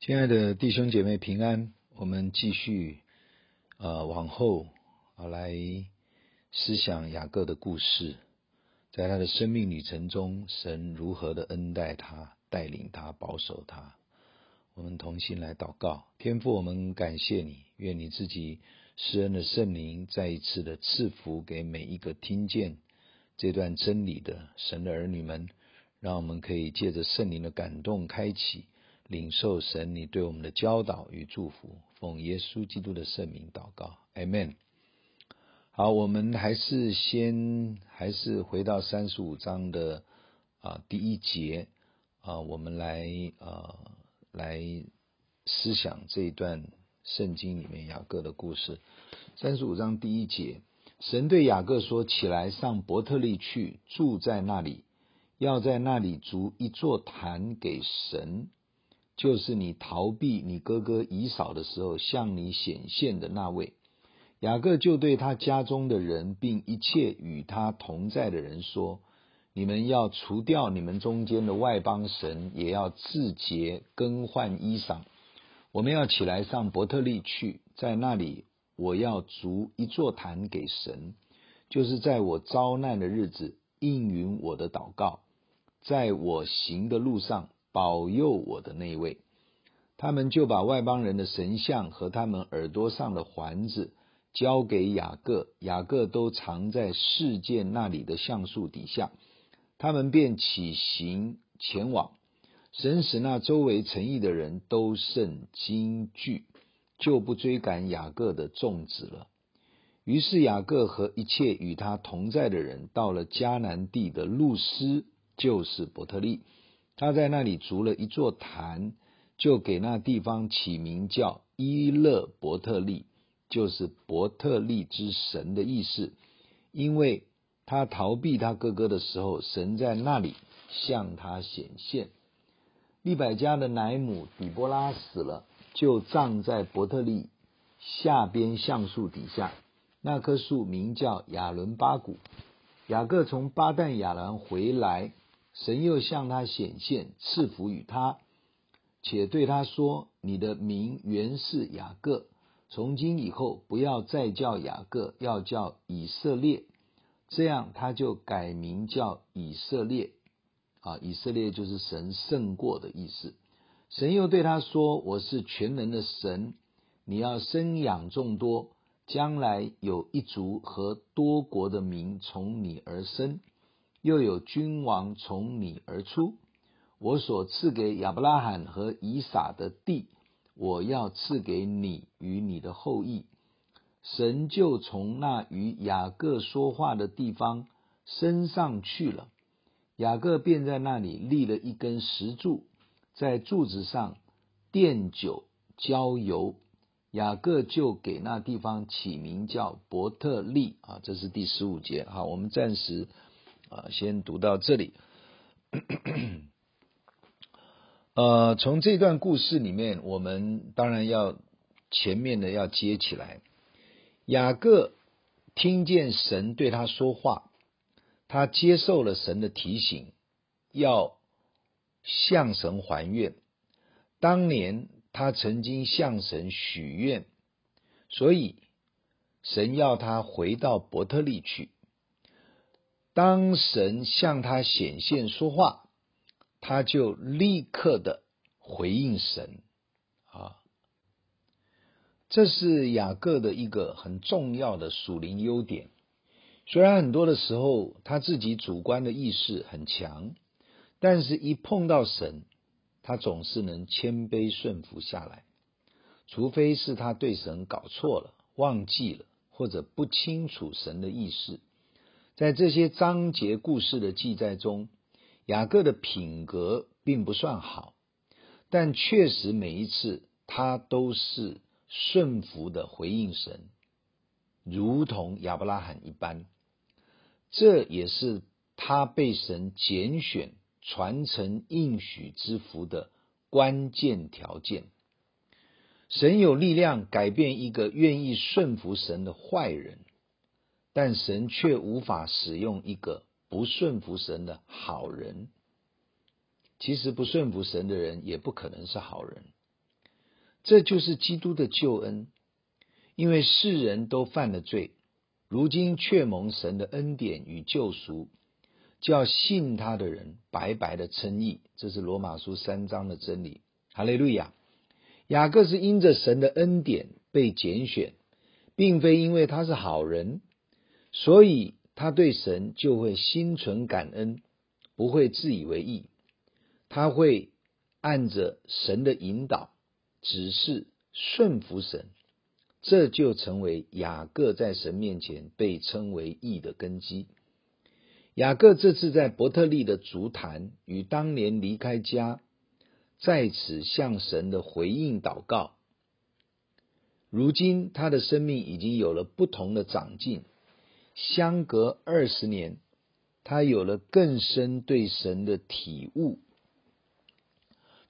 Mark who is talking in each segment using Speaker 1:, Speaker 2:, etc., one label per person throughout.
Speaker 1: 亲爱的弟兄姐妹平安，我们继续呃往后啊来思想雅各的故事，在他的生命旅程中，神如何的恩待他、带领他、保守他。我们同心来祷告，天父，我们感谢你，愿你自己施恩的圣灵再一次的赐福给每一个听见这段真理的神的儿女们，让我们可以借着圣灵的感动开启。领受神你对我们的教导与祝福，奉耶稣基督的圣名祷告，Amen。好，我们还是先还是回到三十五章的啊、第一节啊、我们来、呃、来思想这一段圣经里面雅各的故事。三十五章第一节，神对雅各说：“起来，上伯特利去，住在那里，要在那里筑一座坛给神。”就是你逃避你哥哥以扫的时候，向你显现的那位。雅各就对他家中的人，并一切与他同在的人说：“你们要除掉你们中间的外邦神，也要自洁更换衣裳。我们要起来上伯特利去，在那里我要筑一座坛给神，就是在我遭难的日子应允我的祷告，在我行的路上。”保佑我的那位，他们就把外邦人的神像和他们耳朵上的环子交给雅各，雅各都藏在示剑那里的橡树底下。他们便起行前往，神使那周围诚意的人都甚惊惧，就不追赶雅各的众子了。于是雅各和一切与他同在的人到了迦南地的路斯，就是伯特利。他在那里筑了一座坛，就给那地方起名叫伊勒伯特利，就是伯特利之神的意思。因为他逃避他哥哥的时候，神在那里向他显现。利百加的奶母底波拉死了，就葬在伯特利下边橡树底下。那棵树名叫亚伦巴谷。雅各从巴旦亚兰回来。神又向他显现，赐福与他，且对他说：“你的名原是雅各，从今以后不要再叫雅各，要叫以色列。”这样他就改名叫以色列。啊，以色列就是神胜过的意思。神又对他说：“我是全能的神，你要生养众多，将来有一族和多国的民从你而生。”又有君王从你而出，我所赐给亚伯拉罕和以撒的地，我要赐给你与你的后裔。神就从那与雅各说话的地方升上去了，雅各便在那里立了一根石柱，在柱子上奠酒浇油。雅各就给那地方起名叫伯特利啊，这是第十五节。好，我们暂时。啊，先读到这里。呃，从这段故事里面，我们当然要前面的要接起来。雅各听见神对他说话，他接受了神的提醒，要向神还愿。当年他曾经向神许愿，所以神要他回到伯特利去。当神向他显现说话，他就立刻的回应神啊。这是雅各的一个很重要的属灵优点。虽然很多的时候他自己主观的意识很强，但是一碰到神，他总是能谦卑顺服下来。除非是他对神搞错了、忘记了，或者不清楚神的意思。在这些章节故事的记载中，雅各的品格并不算好，但确实每一次他都是顺服的回应神，如同亚伯拉罕一般。这也是他被神拣选传承应许之福的关键条件。神有力量改变一个愿意顺服神的坏人。但神却无法使用一个不顺服神的好人。其实不顺服神的人也不可能是好人，这就是基督的救恩。因为世人都犯了罪，如今却蒙神的恩典与救赎，叫信他的人白白的称义。这是罗马书三章的真理。哈利路亚！雅各是因着神的恩典被拣选，并非因为他是好人，所以他对神就会心存感恩，不会自以为义。他会按着神的引导、指示顺服神。这就成为雅各在神面前被称为义的根基。雅各这次在伯特利的足坛与当年离开家，在此向神的回应祷告。如今他的生命已经有了不同的长进，相隔二十年，他有了更深对神的体悟。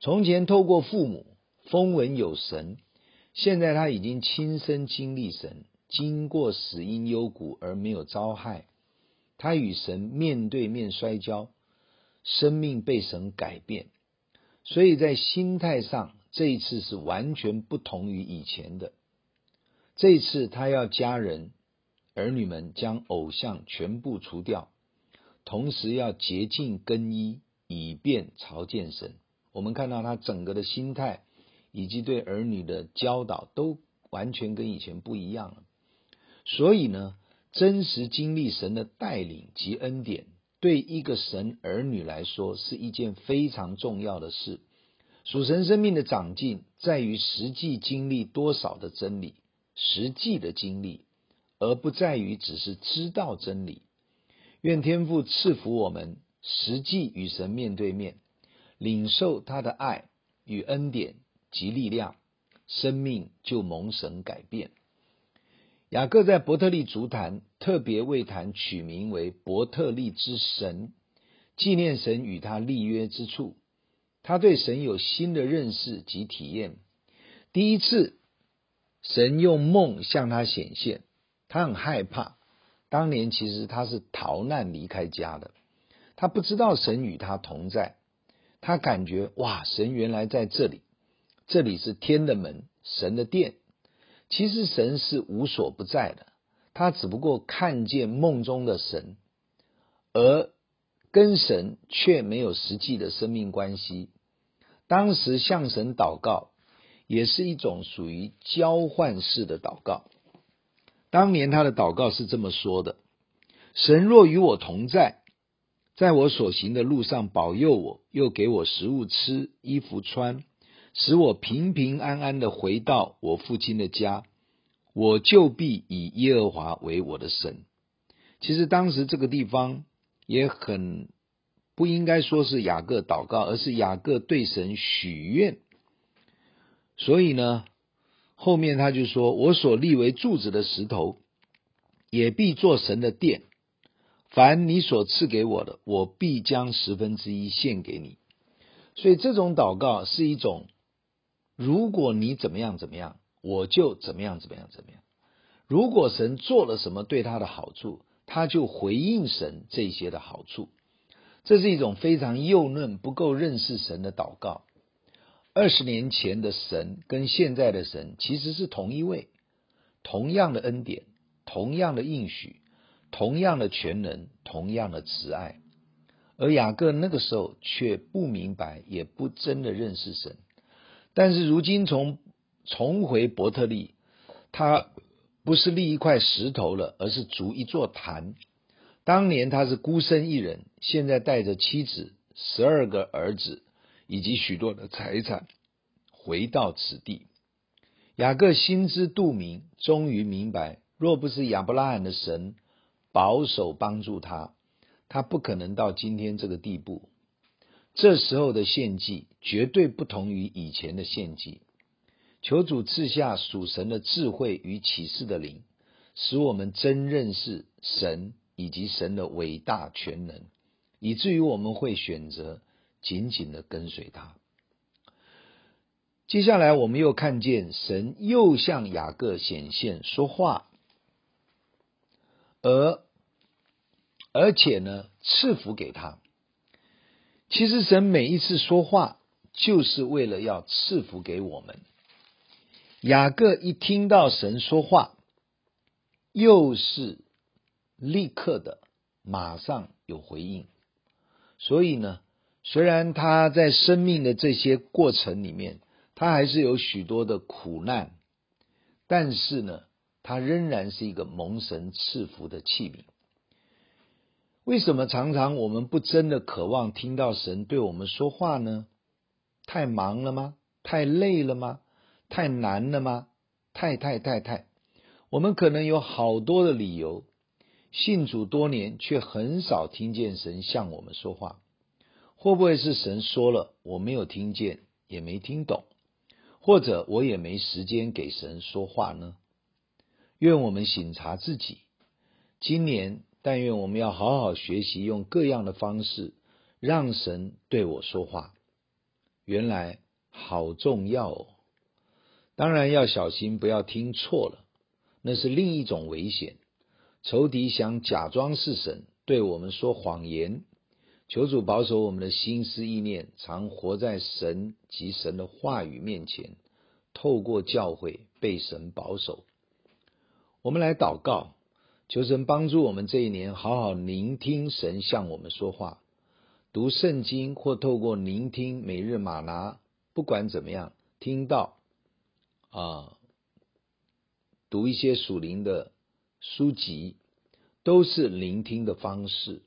Speaker 1: 从前透过父母风闻有神。现在他已经亲身经历神，经过死因幽谷而没有遭害。他与神面对面摔跤，生命被神改变。所以在心态上，这一次是完全不同于以前的。这一次他要家人、儿女们将偶像全部除掉，同时要洁净更衣，以便朝见神。我们看到他整个的心态。以及对儿女的教导都完全跟以前不一样了，所以呢，真实经历神的带领及恩典，对一个神儿女来说是一件非常重要的事。属神生命的长进，在于实际经历多少的真理，实际的经历，而不在于只是知道真理。愿天父赐福我们，实际与神面对面，领受他的爱与恩典。及力量，生命就蒙神改变。雅各在伯特利足坛，特别为坛取名为伯特利之神，纪念神与他立约之处。他对神有新的认识及体验。第一次，神用梦向他显现，他很害怕。当年其实他是逃难离开家的，他不知道神与他同在，他感觉哇，神原来在这里。这里是天的门，神的殿。其实神是无所不在的，他只不过看见梦中的神，而跟神却没有实际的生命关系。当时向神祷告，也是一种属于交换式的祷告。当年他的祷告是这么说的：“神若与我同在，在我所行的路上保佑我，又给我食物吃，衣服穿。”使我平平安安的回到我父亲的家，我就必以耶和华为我的神。其实当时这个地方也很不应该说是雅各祷告，而是雅各对神许愿。所以呢，后面他就说：“我所立为柱子的石头，也必做神的殿。凡你所赐给我的，我必将十分之一献给你。”所以这种祷告是一种。如果你怎么样怎么样，我就怎么样怎么样怎么样。如果神做了什么对他的好处，他就回应神这些的好处。这是一种非常幼嫩、不够认识神的祷告。二十年前的神跟现在的神其实是同一位，同样的恩典，同样的应许，同样的全能，同样的慈爱。而雅各那个时候却不明白，也不真的认识神。但是如今从重回伯特利，他不是立一块石头了，而是筑一座坛。当年他是孤身一人，现在带着妻子、十二个儿子以及许多的财产回到此地。雅各心知肚明，终于明白，若不是亚伯拉罕的神保守帮助他，他不可能到今天这个地步。这时候的献祭绝对不同于以前的献祭。求主赐下属神的智慧与启示的灵，使我们真认识神以及神的伟大全能，以至于我们会选择紧紧的跟随他。接下来，我们又看见神又向雅各显现说话，而而且呢，赐福给他。其实神每一次说话，就是为了要赐福给我们。雅各一听到神说话，又是立刻的，马上有回应。所以呢，虽然他在生命的这些过程里面，他还是有许多的苦难，但是呢，他仍然是一个蒙神赐福的器皿。为什么常常我们不真的渴望听到神对我们说话呢？太忙了吗？太累了吗？太难了吗？太太太太，我们可能有好多的理由。信主多年，却很少听见神向我们说话。会不会是神说了，我没有听见，也没听懂，或者我也没时间给神说话呢？愿我们省察自己。今年，但愿我们要好好学习，用各样的方式让神对我说话。原来好重要哦！当然要小心，不要听错了，那是另一种危险。仇敌想假装是神，对我们说谎言。求主保守我们的心思意念，常活在神及神的话语面前，透过教会被神保守。我们来祷告，求神帮助我们这一年好好聆听神向我们说话，读圣经或透过聆听每日马拿，不管怎么样，听到啊，读一些属灵的。书籍都是聆听的方式，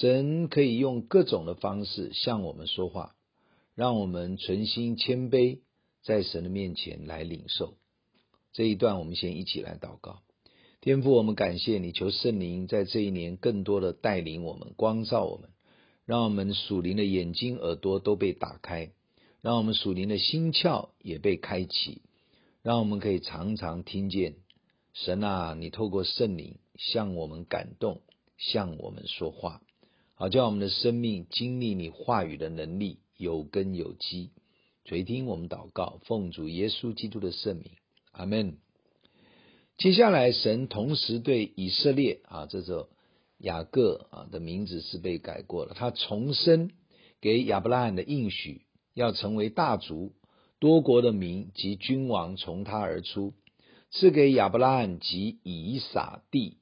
Speaker 1: 神可以用各种的方式向我们说话，让我们存心谦卑，在神的面前来领受。这一段我们先一起来祷告，天父，我们感谢你，求圣灵在这一年更多的带领我们，光照我们，让我们属灵的眼睛、耳朵都被打开，让我们属灵的心窍也被开启，让我们可以常常听见。神啊，你透过圣灵向我们感动，向我们说话，好叫我们的生命经历你话语的能力，有根有基。垂听我们祷告，奉主耶稣基督的圣名，阿门。接下来，神同时对以色列啊，这种雅各啊的名字是被改过了，他重申给亚伯拉罕的应许，要成为大族，多国的民及君王从他而出。赐给亚伯拉罕及以撒地，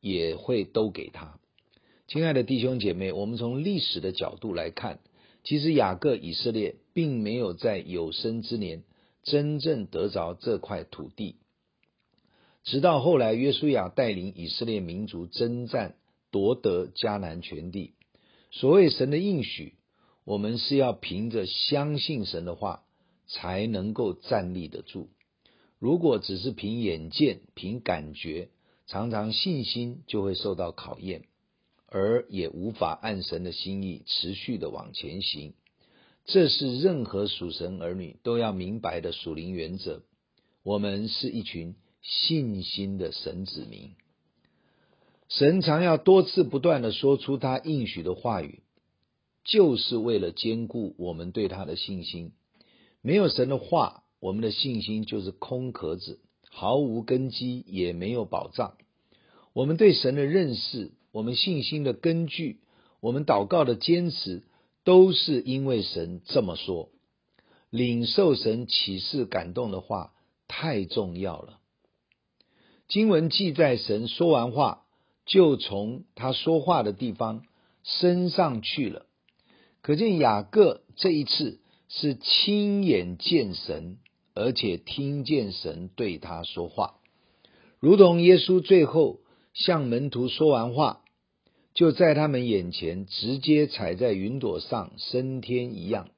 Speaker 1: 也会都给他。亲爱的弟兄姐妹，我们从历史的角度来看，其实雅各以色列并没有在有生之年真正得着这块土地，直到后来约书亚带领以色列民族征战夺得迦南全地。所谓神的应许，我们是要凭着相信神的话，才能够站立得住。如果只是凭眼见、凭感觉，常常信心就会受到考验，而也无法按神的心意持续的往前行。这是任何属神儿女都要明白的属灵原则。我们是一群信心的神子民，神常要多次不断的说出他应许的话语，就是为了坚固我们对他的信心。没有神的话。我们的信心就是空壳子，毫无根基，也没有保障。我们对神的认识，我们信心的根据，我们祷告的坚持，都是因为神这么说。领受神启示感动的话太重要了。经文记载，神说完话，就从他说话的地方升上去了。可见雅各这一次是亲眼见神。而且听见神对他说话，如同耶稣最后向门徒说完话，就在他们眼前直接踩在云朵上升天一样。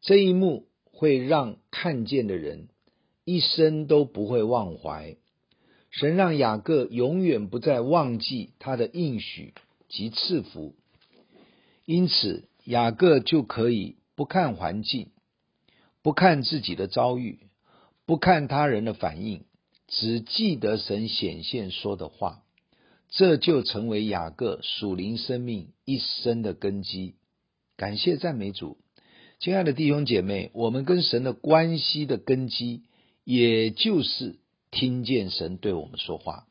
Speaker 1: 这一幕会让看见的人一生都不会忘怀。神让雅各永远不再忘记他的应许及赐福，因此雅各就可以不看环境。不看自己的遭遇，不看他人的反应，只记得神显现说的话，这就成为雅各属灵生命一生的根基。感谢赞美主，亲爱的弟兄姐妹，我们跟神的关系的根基，也就是听见神对我们说话，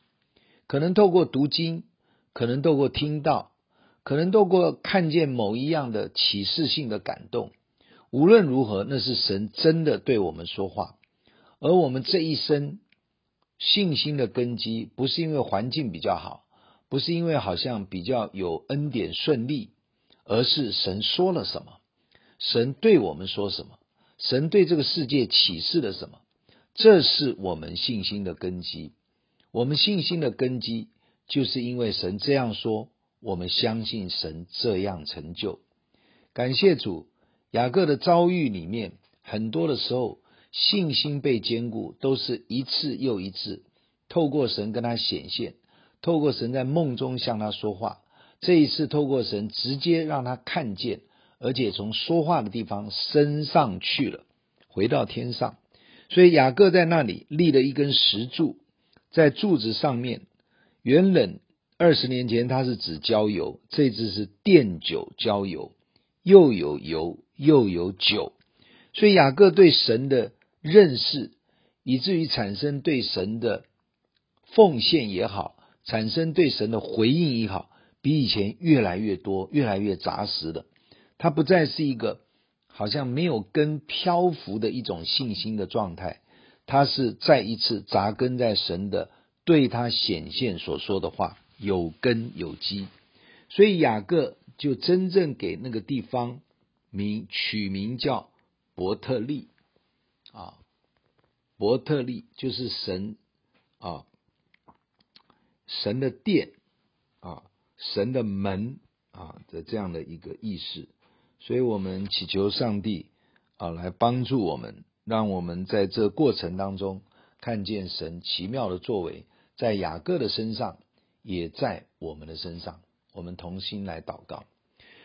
Speaker 1: 可能透过读经，可能透过听到，可能透过看见某一样的启示性的感动。无论如何，那是神真的对我们说话，而我们这一生信心的根基，不是因为环境比较好，不是因为好像比较有恩典顺利，而是神说了什么，神对我们说什么，神对这个世界启示了什么，这是我们信心的根基。我们信心的根基，就是因为神这样说，我们相信神这样成就。感谢主，雅各的遭遇里面，很多的时候信心被坚固，都是一次又一次透过神跟他显现，透过神在梦中向他说话。这一次透过神直接让他看见，而且从说话的地方升上去了，回到天上。所以雅各在那里立了一根石柱，在柱子上面，原本二十年前他是指膏油，这次是奠酒膏油。又有油又有酒，所以雅各对神的认识，以至于产生对神的奉献也好，产生对神的回应也好，比以前越来越多，越来越扎实的。他不再是一个好像没有根漂浮的一种信心的状态，他是再一次扎根在神的对他显现所说的话，有根有基。所以雅各。就真正给那个地方名取名叫伯特利啊，伯特利就是神啊，神的殿啊，神的门啊的这样的一个意思。所以我们祈求上帝啊来帮助我们，让我们在这过程当中看见神奇妙的作为，在雅各的身上，也在我们的身上。我们同心来祷告，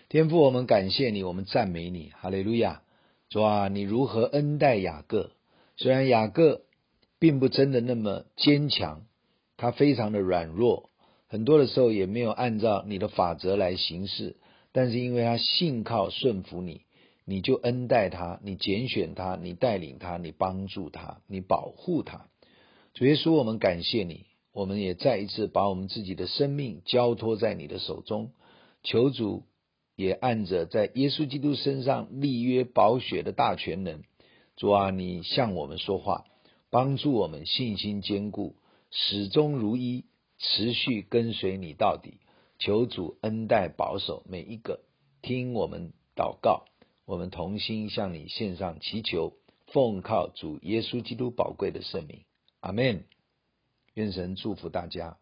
Speaker 1: 天父，我们感谢你，我们赞美你，哈利路亚！主啊，你如何恩待雅各？虽然雅各并不真的那么坚强，他非常的软弱，很多的时候也没有按照你的法则来行事，但是因为他信靠顺服你，你就恩待他，你拣选他，你带领他，你帮助他，你保护他。主耶稣，我们感谢你。我们也再一次把我们自己的生命交托在你的手中，求主也按着在耶稣基督身上立约保血的大权能，主啊，你向我们说话，帮助我们信心坚固，始终如一，持续跟随你到底。求主恩待保守每一个听我们祷告，我们同心向你献上祈求，奉靠主耶稣基督宝贵的圣名，阿门。愿神祝福大家。